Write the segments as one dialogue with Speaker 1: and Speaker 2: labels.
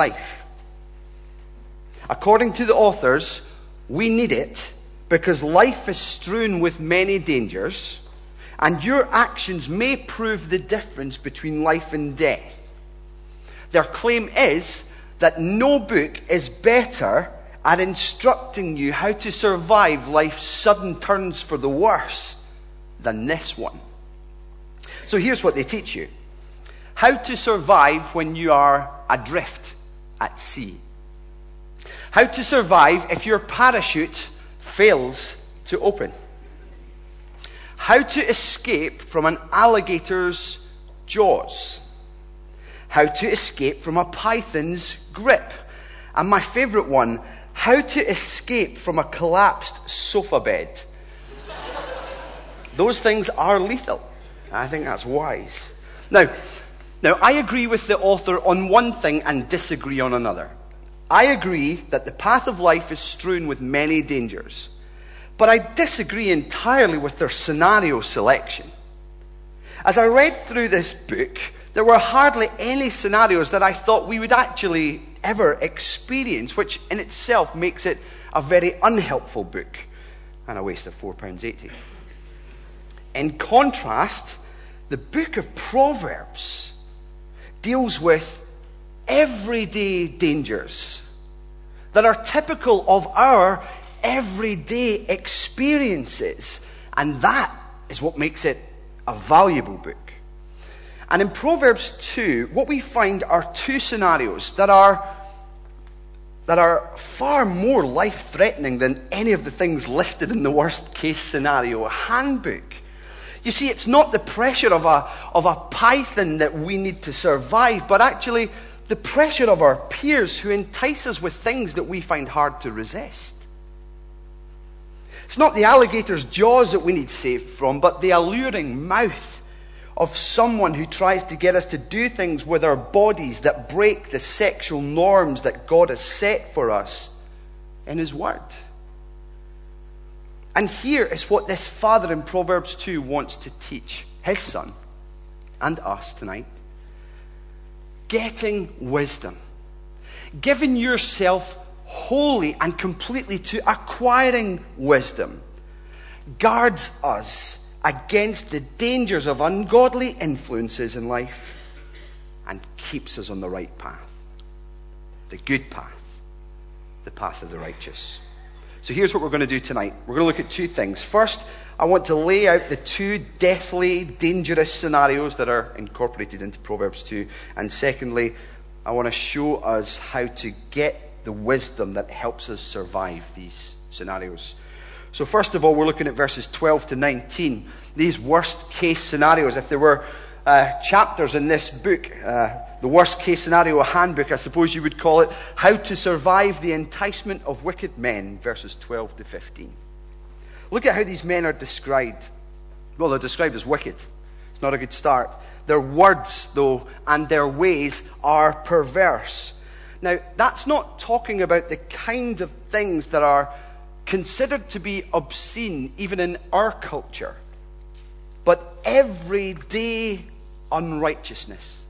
Speaker 1: life. According to the authors, we need it because life is strewn with many dangers, and your actions may prove the difference between life and death. Their claim is that no book is better at instructing you how to survive life's sudden turns for the worse than this one. So here's what they teach you how to survive when you are adrift at sea, how to survive if your parachute fails to open, how to escape from an alligator's jaws, how to escape from a python's grip, and my favorite one, how to escape from a collapsed sofa bed. Those things are lethal. I think that's wise. Now, now, I agree with the author on one thing and disagree on another. I agree that the path of life is strewn with many dangers, but I disagree entirely with their scenario selection. As I read through this book, there were hardly any scenarios that I thought we would actually ever experience, which in itself makes it a very unhelpful book and a waste of £4.80. In contrast, the book of Proverbs deals with everyday dangers that are typical of our everyday experiences. And that is what makes it a valuable book. And in Proverbs 2, what we find are two scenarios that are, that are far more life threatening than any of the things listed in the worst case scenario handbook. You see, it's not the pressure of a, of a python that we need to survive, but actually the pressure of our peers who entice us with things that we find hard to resist. It's not the alligator's jaws that we need saved from, but the alluring mouth of someone who tries to get us to do things with our bodies that break the sexual norms that God has set for us in His Word. And here is what this father in Proverbs 2 wants to teach his son and us tonight. Getting wisdom, giving yourself wholly and completely to acquiring wisdom, guards us against the dangers of ungodly influences in life and keeps us on the right path, the good path, the path of the righteous. So here's what we're going to do tonight. We're going to look at two things. First, I want to lay out the two deathly dangerous scenarios that are incorporated into Proverbs 2. And secondly, I want to show us how to get the wisdom that helps us survive these scenarios. So, first of all, we're looking at verses 12 to 19. These worst case scenarios. If there were uh, chapters in this book, uh, the worst case scenario handbook, I suppose you would call it, How to Survive the Enticement of Wicked Men, verses 12 to 15. Look at how these men are described. Well, they're described as wicked. It's not a good start. Their words, though, and their ways are perverse. Now, that's not talking about the kind of things that are considered to be obscene, even in our culture, but everyday unrighteousness.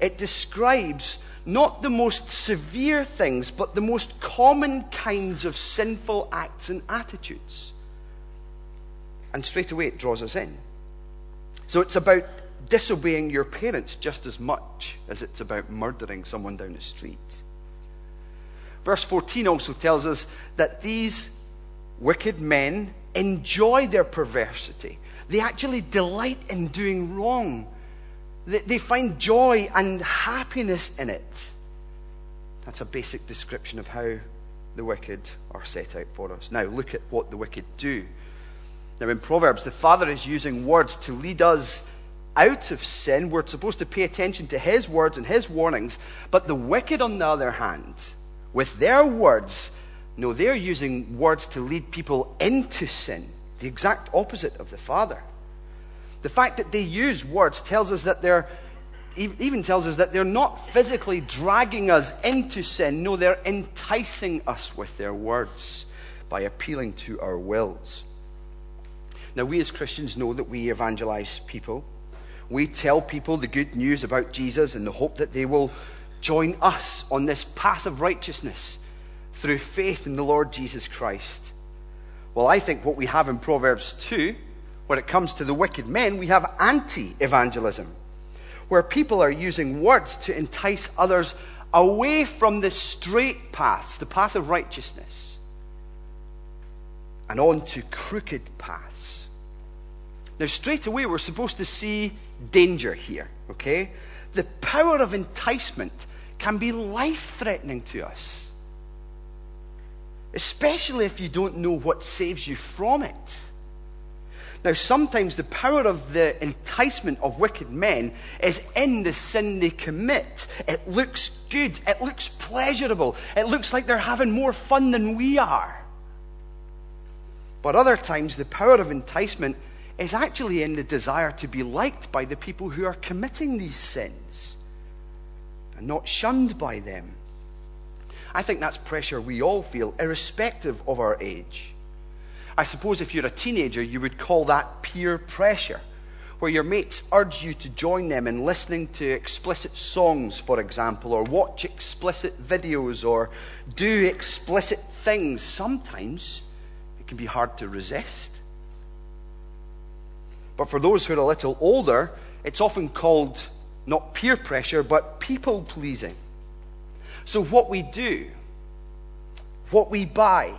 Speaker 1: It describes not the most severe things, but the most common kinds of sinful acts and attitudes. And straight away it draws us in. So it's about disobeying your parents just as much as it's about murdering someone down the street. Verse 14 also tells us that these wicked men enjoy their perversity. They actually delight in doing wrong. They find joy and happiness in it. That's a basic description of how the wicked are set out for us. Now, look at what the wicked do. Now, in Proverbs, the Father is using words to lead us out of sin. We're supposed to pay attention to His words and His warnings. But the wicked, on the other hand, with their words, no, they're using words to lead people into sin, the exact opposite of the Father. The fact that they use words tells us that they're even tells us that they're not physically dragging us into sin. No, they're enticing us with their words by appealing to our wills. Now, we as Christians know that we evangelize people. We tell people the good news about Jesus in the hope that they will join us on this path of righteousness through faith in the Lord Jesus Christ? Well, I think what we have in Proverbs 2, when it comes to the wicked men, we have anti evangelism, where people are using words to entice others away from the straight paths, the path of righteousness, and onto crooked paths. Now, straight away, we're supposed to see danger here, okay? The power of enticement can be life threatening to us, especially if you don't know what saves you from it. Now, sometimes the power of the enticement of wicked men is in the sin they commit. It looks good, it looks pleasurable, it looks like they're having more fun than we are. But other times, the power of enticement is actually in the desire to be liked by the people who are committing these sins and not shunned by them. I think that's pressure we all feel, irrespective of our age. I suppose if you're a teenager, you would call that peer pressure, where your mates urge you to join them in listening to explicit songs, for example, or watch explicit videos, or do explicit things. Sometimes it can be hard to resist. But for those who are a little older, it's often called not peer pressure, but people pleasing. So, what we do, what we buy,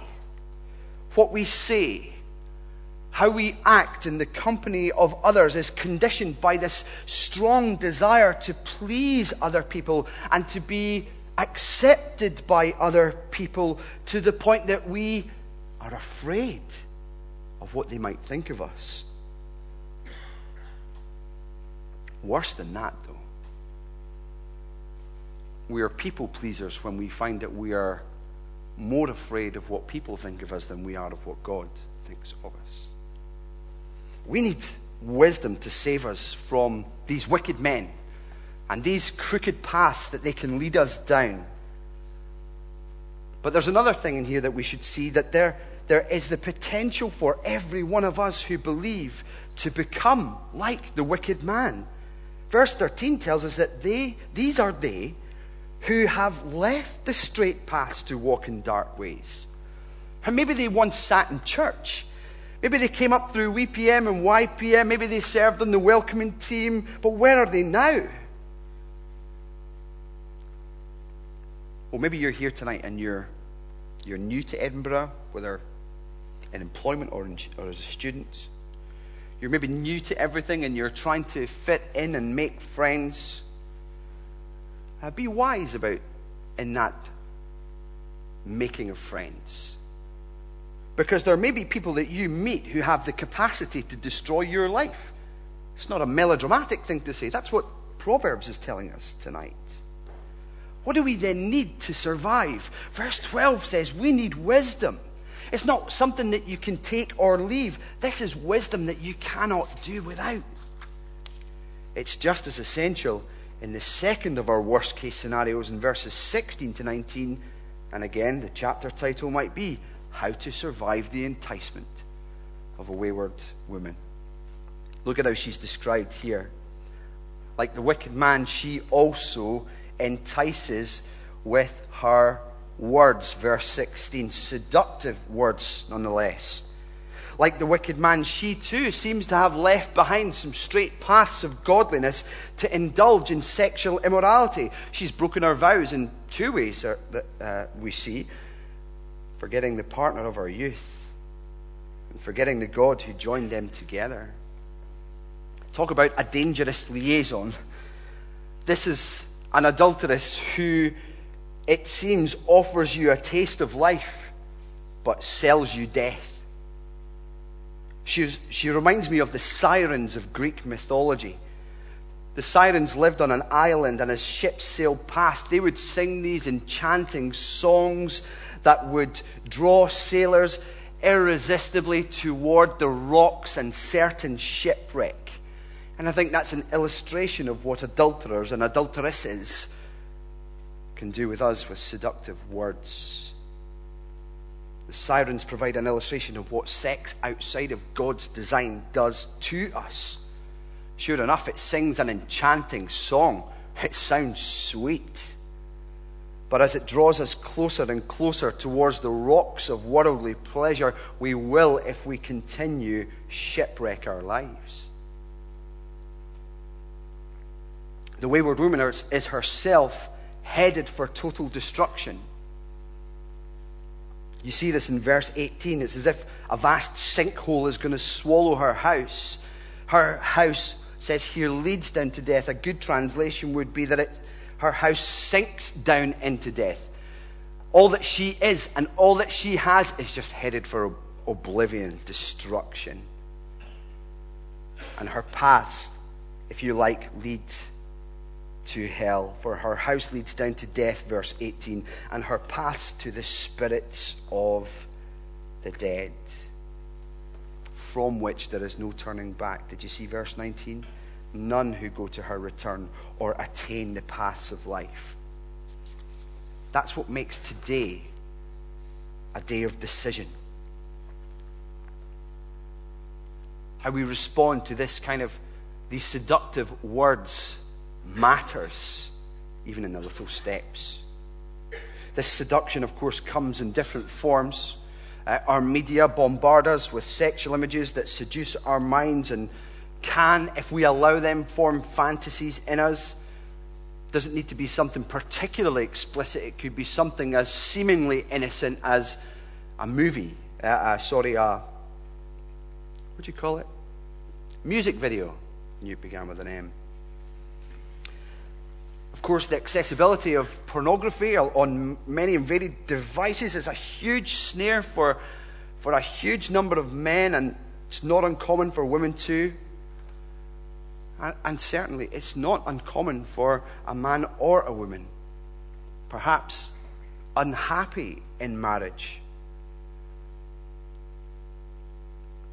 Speaker 1: what we say, how we act in the company of others is conditioned by this strong desire to please other people and to be accepted by other people to the point that we are afraid of what they might think of us. Worse than that, though, we are people pleasers when we find that we are more afraid of what people think of us than we are of what God thinks of us. We need wisdom to save us from these wicked men and these crooked paths that they can lead us down. But there's another thing in here that we should see that there, there is the potential for every one of us who believe to become like the wicked man Verse 13 tells us that they, these are they who have left the straight paths to walk in dark ways. And maybe they once sat in church. Maybe they came up through WPM and YPM. Maybe they served on the welcoming team. But where are they now? Well, maybe you're here tonight and you're, you're new to Edinburgh, whether in employment or, in, or as a student. You're maybe new to everything and you're trying to fit in and make friends. Uh, be wise about in that making of friends. Because there may be people that you meet who have the capacity to destroy your life. It's not a melodramatic thing to say. That's what Proverbs is telling us tonight. What do we then need to survive? Verse 12 says we need wisdom. It's not something that you can take or leave. This is wisdom that you cannot do without. It's just as essential in the second of our worst case scenarios in verses 16 to 19. And again, the chapter title might be How to Survive the Enticement of a Wayward Woman. Look at how she's described here. Like the wicked man, she also entices with her words, verse 16, seductive words nonetheless. Like the wicked man, she too seems to have left behind some straight paths of godliness to indulge in sexual immorality. She's broken her vows in two ways that uh, we see forgetting the partner of her youth and forgetting the God who joined them together. Talk about a dangerous liaison. This is an adulteress who it seems, offers you a taste of life, but sells you death. She reminds me of the sirens of Greek mythology. The sirens lived on an island, and as ships sailed past, they would sing these enchanting songs that would draw sailors irresistibly toward the rocks and certain shipwreck. And I think that's an illustration of what adulterers and adulteresses can do with us with seductive words. The sirens provide an illustration of what sex outside of God's design does to us. Sure enough, it sings an enchanting song. It sounds sweet. But as it draws us closer and closer towards the rocks of worldly pleasure, we will, if we continue, shipwreck our lives. The wayward woman is herself headed for total destruction. You see this in verse 18. It's as if a vast sinkhole is going to swallow her house. Her house says here leads down to death. A good translation would be that it her house sinks down into death. All that she is and all that she has is just headed for oblivion, destruction. And her paths, if you like, lead to hell. For her house leads down to death, verse 18, and her paths to the spirits of the dead, from which there is no turning back. Did you see verse 19? none who go to her return or attain the paths of life. That's what makes today a day of decision. How we respond to this kind of these seductive words matters, even in the little steps. This seduction, of course, comes in different forms. Uh, our media bombard us with sexual images that seduce our minds and can, if we allow them, form fantasies in us. Doesn't need to be something particularly explicit. It could be something as seemingly innocent as a movie. Uh, uh, sorry, uh, what do you call it? Music video. You began with an M. Of course, the accessibility of pornography on many and varied devices is a huge snare for, for a huge number of men, and it's not uncommon for women too. And certainly, it's not uncommon for a man or a woman, perhaps unhappy in marriage,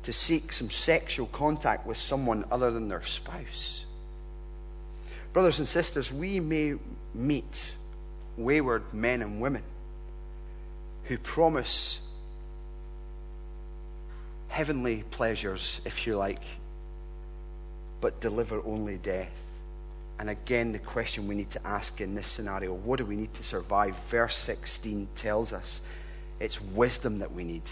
Speaker 1: to seek some sexual contact with someone other than their spouse. Brothers and sisters, we may meet wayward men and women who promise heavenly pleasures, if you like, but deliver only death. And again, the question we need to ask in this scenario what do we need to survive? Verse 16 tells us it's wisdom that we need.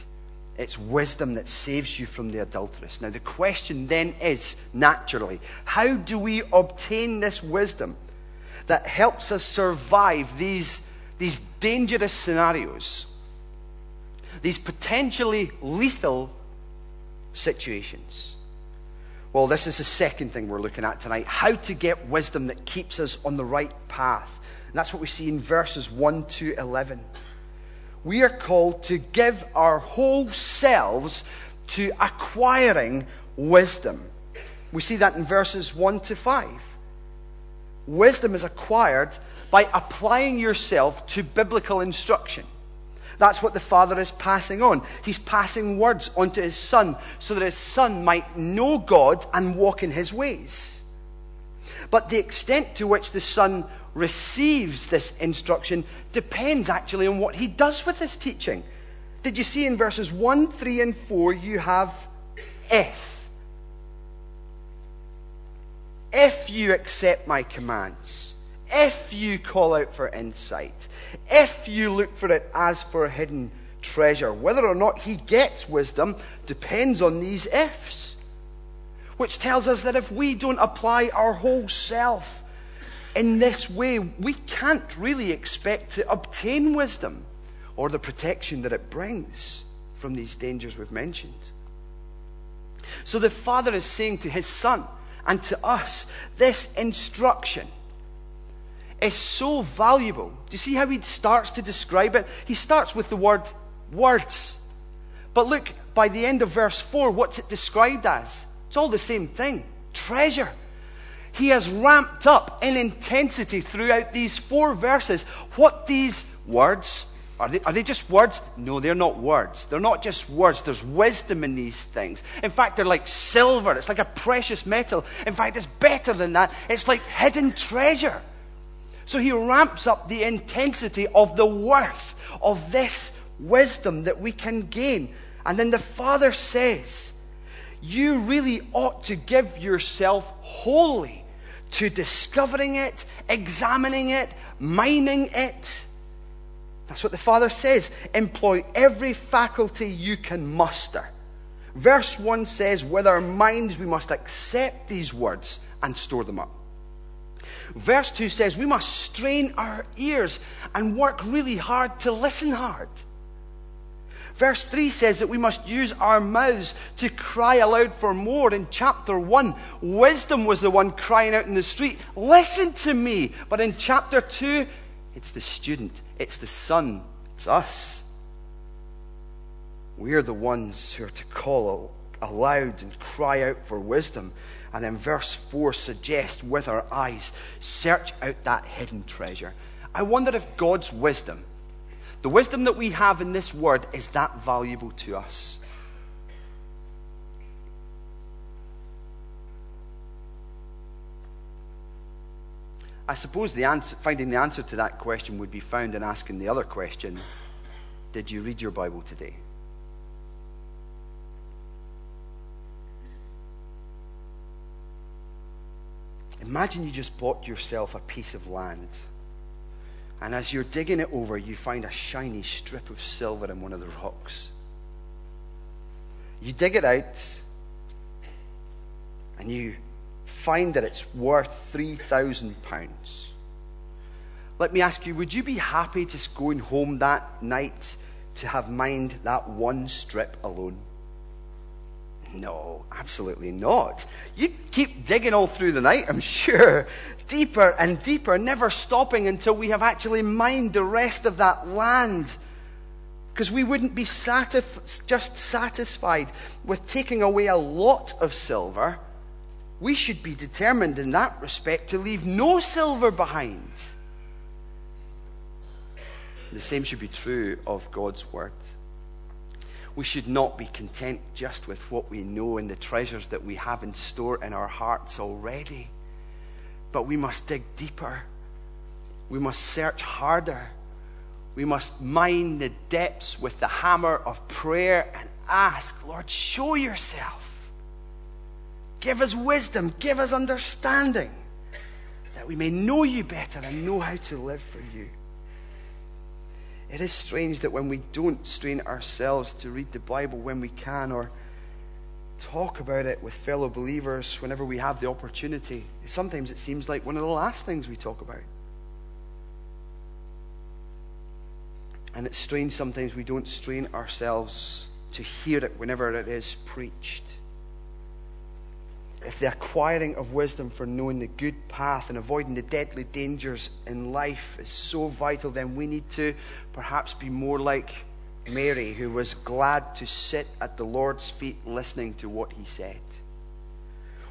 Speaker 1: It's wisdom that saves you from the adulteress. Now, the question then is naturally, how do we obtain this wisdom that helps us survive these, these dangerous scenarios, these potentially lethal situations? Well, this is the second thing we're looking at tonight how to get wisdom that keeps us on the right path. And that's what we see in verses 1 to 11. We are called to give our whole selves to acquiring wisdom. We see that in verses 1 to 5. Wisdom is acquired by applying yourself to biblical instruction. That's what the Father is passing on. He's passing words onto His Son so that His Son might know God and walk in His ways. But the extent to which the Son receives this instruction depends actually on what He does with this teaching. Did you see in verses 1, 3, and 4 you have if? If you accept my commands, if you call out for insight, if you look for it as for hidden treasure. Whether or not he gets wisdom depends on these ifs, which tells us that if we don't apply our whole self in this way, we can't really expect to obtain wisdom or the protection that it brings from these dangers we've mentioned. So the Father is saying to his Son and to us this instruction is so valuable. Do you see how he starts to describe it? He starts with the word words. But look, by the end of verse 4, what's it described as? It's all the same thing treasure. He has ramped up in intensity throughout these four verses what these words are they, are they just words? No, they're not words. They're not just words. There's wisdom in these things. In fact, they're like silver. It's like a precious metal. In fact, it's better than that. It's like hidden treasure. So he ramps up the intensity of the worth of this wisdom that we can gain. And then the Father says, You really ought to give yourself wholly to discovering it, examining it, mining it, That's what the Father says. Employ every faculty you can muster. Verse 1 says, With our minds we must accept these words and store them up. Verse 2 says, We must strain our ears and work really hard to listen hard. Verse 3 says that we must use our mouths to cry aloud for more. In chapter 1, wisdom was the one crying out in the street, Listen to me. But in chapter 2, it's the student, it's the son, it's us. We're the ones who are to call aloud and cry out for wisdom. And then verse 4 suggests with our eyes, search out that hidden treasure. I wonder if God's wisdom the wisdom that we have in this word is that valuable to us. I suppose the answer, finding the answer to that question would be found in asking the other question Did you read your Bible today? Imagine you just bought yourself a piece of land and as you're digging it over, you find a shiny strip of silver in one of the rocks. You dig it out, and you find that it's worth £3,000. Let me ask you, would you be happy just going home that night to have mined that one strip alone? No, absolutely not. You'd keep digging all through the night, I'm sure. Deeper and deeper, never stopping until we have actually mined the rest of that land. Because we wouldn't be just satisfied with taking away a lot of silver. We should be determined in that respect to leave no silver behind. The same should be true of God's Word we should not be content just with what we know and the treasures that we have in store in our hearts already. But we must dig deeper. We must search harder. We must mine the depths with the hammer of prayer and ask, Lord, show yourself. Give us wisdom. Give us understanding that we may know you better and know how to live for you. It is strange that when we don't strain ourselves to read the Bible when we can or talk about it with fellow believers whenever we have the opportunity, sometimes it seems like one of the last things we talk about. And it's strange sometimes we don't strain ourselves to hear it whenever it is preached if the acquiring of wisdom for knowing the good path and avoiding the deadly dangers in life is so vital, then we need to perhaps be more like Mary, who was glad to sit at the Lord's feet listening to what he said.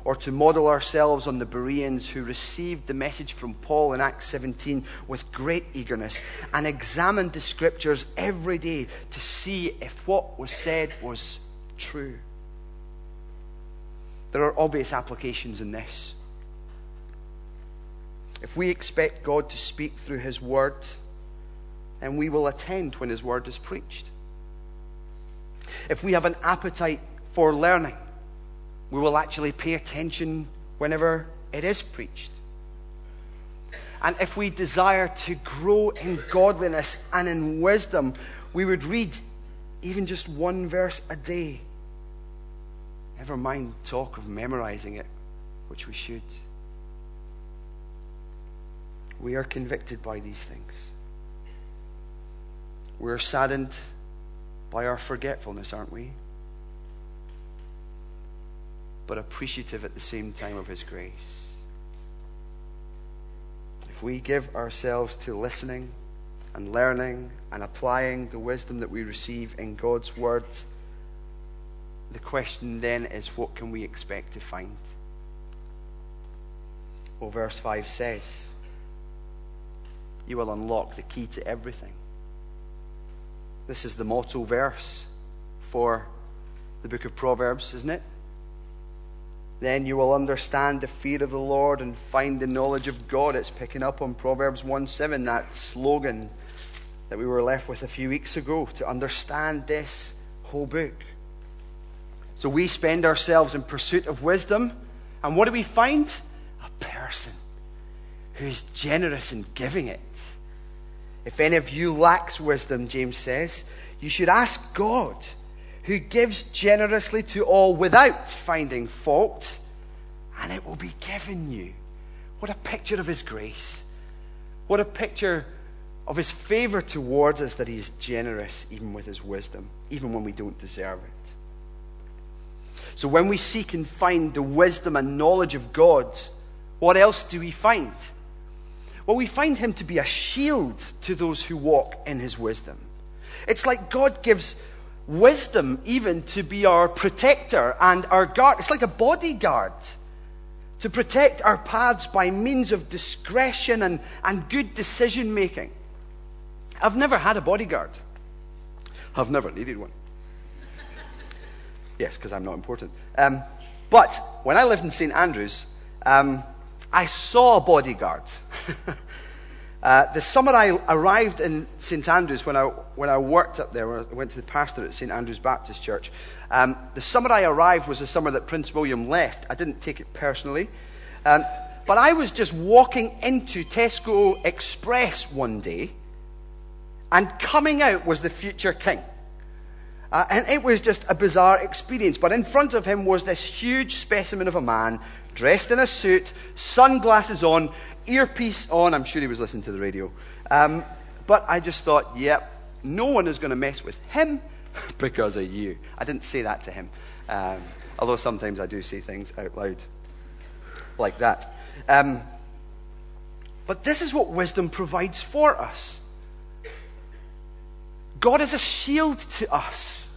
Speaker 1: Or to model ourselves on the Bereans who received the message from Paul in Acts 17 with great eagerness and examined the scriptures every day to see if what was said was true. There are obvious applications in this. If we expect God to speak through His Word, then we will attend when His Word is preached. If we have an appetite for learning, we will actually pay attention whenever it is preached. And if we desire to grow in godliness and in wisdom, we would read even just one verse a day Never mind talk of memorizing it, which we should. We are convicted by these things. We're saddened by our forgetfulness, aren't we? But appreciative at the same time of His grace. If we give ourselves to listening and learning and applying the wisdom that we receive in God's words, the question then is what can we expect to find? Well, verse 5 says, You will unlock the key to everything. This is the motto verse for the book of Proverbs, isn't it? Then you will understand the fear of the Lord and find the knowledge of God. It's picking up on Proverbs 1 7, that slogan that we were left with a few weeks ago to understand this whole book. So we spend ourselves in pursuit of wisdom, and what do we find? A person who's generous in giving it. If any of you lacks wisdom, James says, you should ask God, who gives generously to all without finding fault, and it will be given you. What a picture of his grace. What a picture of his favor towards us that he is generous even with his wisdom, even when we don't deserve it. So when we seek and find the wisdom and knowledge of God, what else do we find? Well, we find him to be a shield to those who walk in his wisdom. It's like God gives wisdom even to be our protector and our guard. It's like a bodyguard to protect our paths by means of discretion and, and good decision making. I've never had a bodyguard. I've never needed one. Yes, because I'm not important. Um, but when I lived in St. Andrews, um, I saw a bodyguard. uh, the summer I arrived in St. Andrews, when I, when I worked up there, I went to the pastor at St. Andrews Baptist Church. Um, the summer I arrived was the summer that Prince William left. I didn't take it personally. Um, but I was just walking into Tesco Express one day, and coming out was the future king. Uh, and it was just a bizarre experience. But in front of him was this huge specimen of a man dressed in a suit, sunglasses on, earpiece on. I'm sure he was listening to the radio. Um, but I just thought, yep, no one is going to mess with him because of you. I didn't say that to him, um, although sometimes I do say things out loud like that. Um, but this is what wisdom provides for us. God is a shield to us.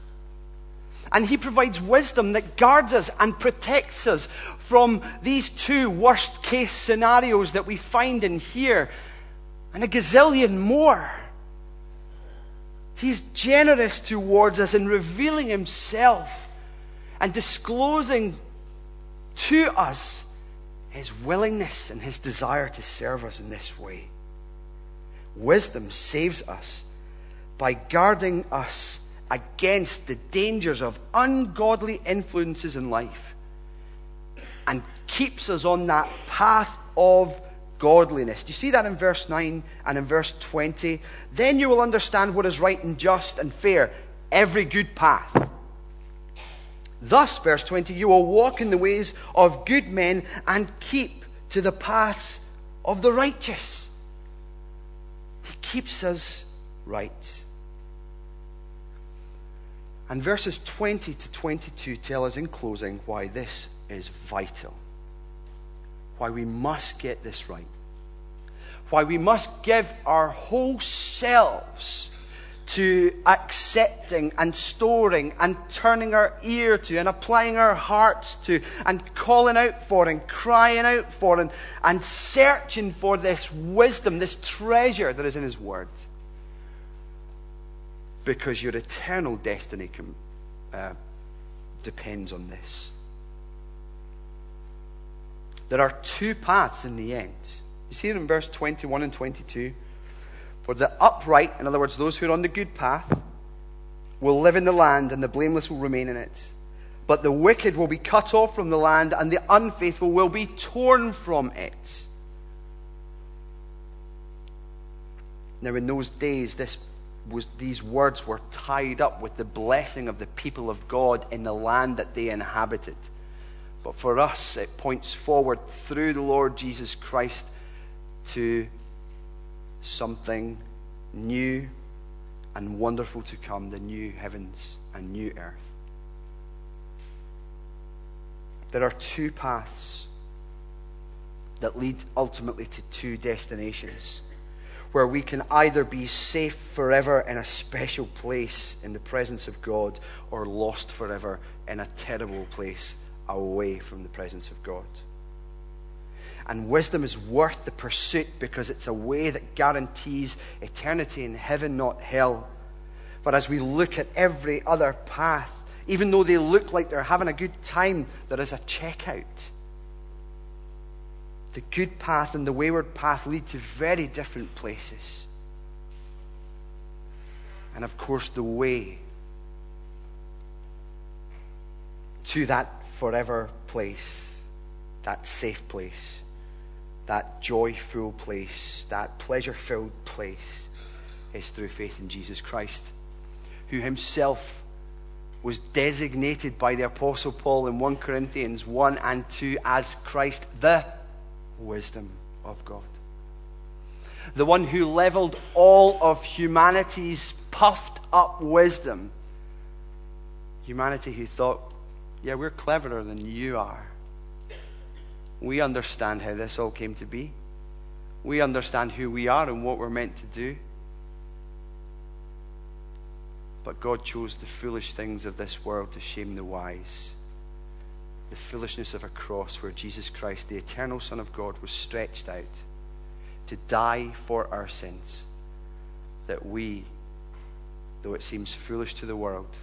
Speaker 1: And He provides wisdom that guards us and protects us from these two worst case scenarios that we find in here and a gazillion more. He's generous towards us in revealing Himself and disclosing to us His willingness and His desire to serve us in this way. Wisdom saves us by guarding us against the dangers of ungodly influences in life and keeps us on that path of godliness. Do you see that in verse 9 and in verse 20? Then you will understand what is right and just and fair, every good path. Thus, verse 20, you will walk in the ways of good men and keep to the paths of the righteous. He keeps us right. And verses 20 to 22 tell us in closing why this is vital. Why we must get this right. Why we must give our whole selves to accepting and storing and turning our ear to and applying our hearts to and calling out for and crying out for and, and searching for this wisdom, this treasure that is in His Word because your eternal destiny can, uh, depends on this. There are two paths in the end. You see it in verse 21 and 22. For the upright, in other words, those who are on the good path, will live in the land, and the blameless will remain in it. But the wicked will be cut off from the land, and the unfaithful will be torn from it. Now, in those days, this was, these words were tied up with the blessing of the people of God in the land that they inhabited. But for us, it points forward through the Lord Jesus Christ to something new and wonderful to come the new heavens and new earth. There are two paths that lead ultimately to two destinations where we can either be safe forever in a special place in the presence of God or lost forever in a terrible place away from the presence of God. And wisdom is worth the pursuit because it's a way that guarantees eternity in heaven, not hell. But as we look at every other path, even though they look like they're having a good time, there is a checkout the good path and the wayward path lead to very different places. And of course, the way to that forever place, that safe place, that joyful place, that pleasure filled place, is through faith in Jesus Christ, who himself was designated by the Apostle Paul in 1 Corinthians 1 and 2 as Christ, the wisdom of God. The one who leveled all of humanity's puffed up wisdom. Humanity who thought, yeah, we're cleverer than you are. We understand how this all came to be. We understand who we are and what we're meant to do. But God chose the foolish things of this world to shame the wise. The foolishness of a cross where Jesus Christ, the eternal Son of God, was stretched out to die for our sins, that we, though it seems foolish to the world,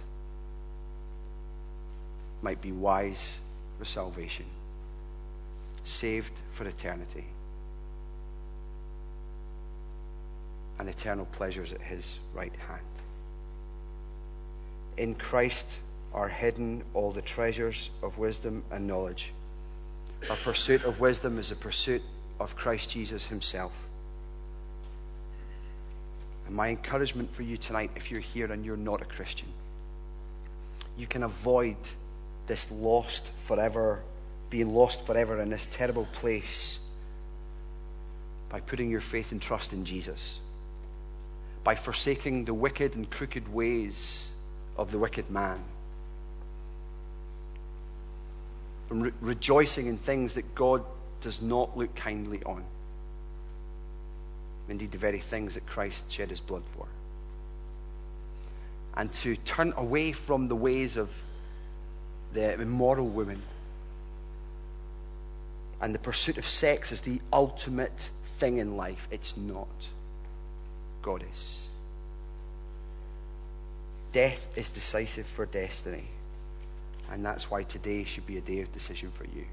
Speaker 1: might be wise for salvation, saved for eternity, and eternal pleasures at his right hand. In Christ are hidden all the treasures of wisdom and knowledge. Our pursuit of wisdom is a pursuit of Christ Jesus himself. And my encouragement for you tonight, if you're here and you're not a Christian, you can avoid this lost forever, being lost forever in this terrible place by putting your faith and trust in Jesus, by forsaking the wicked and crooked ways of the wicked man, from re- rejoicing in things that God does not look kindly on. Indeed, the very things that Christ shed his blood for. And to turn away from the ways of the immoral woman. And the pursuit of sex is the ultimate thing in life. It's not. God is. Death is decisive for destiny. And that's why today should be a day of decision for you.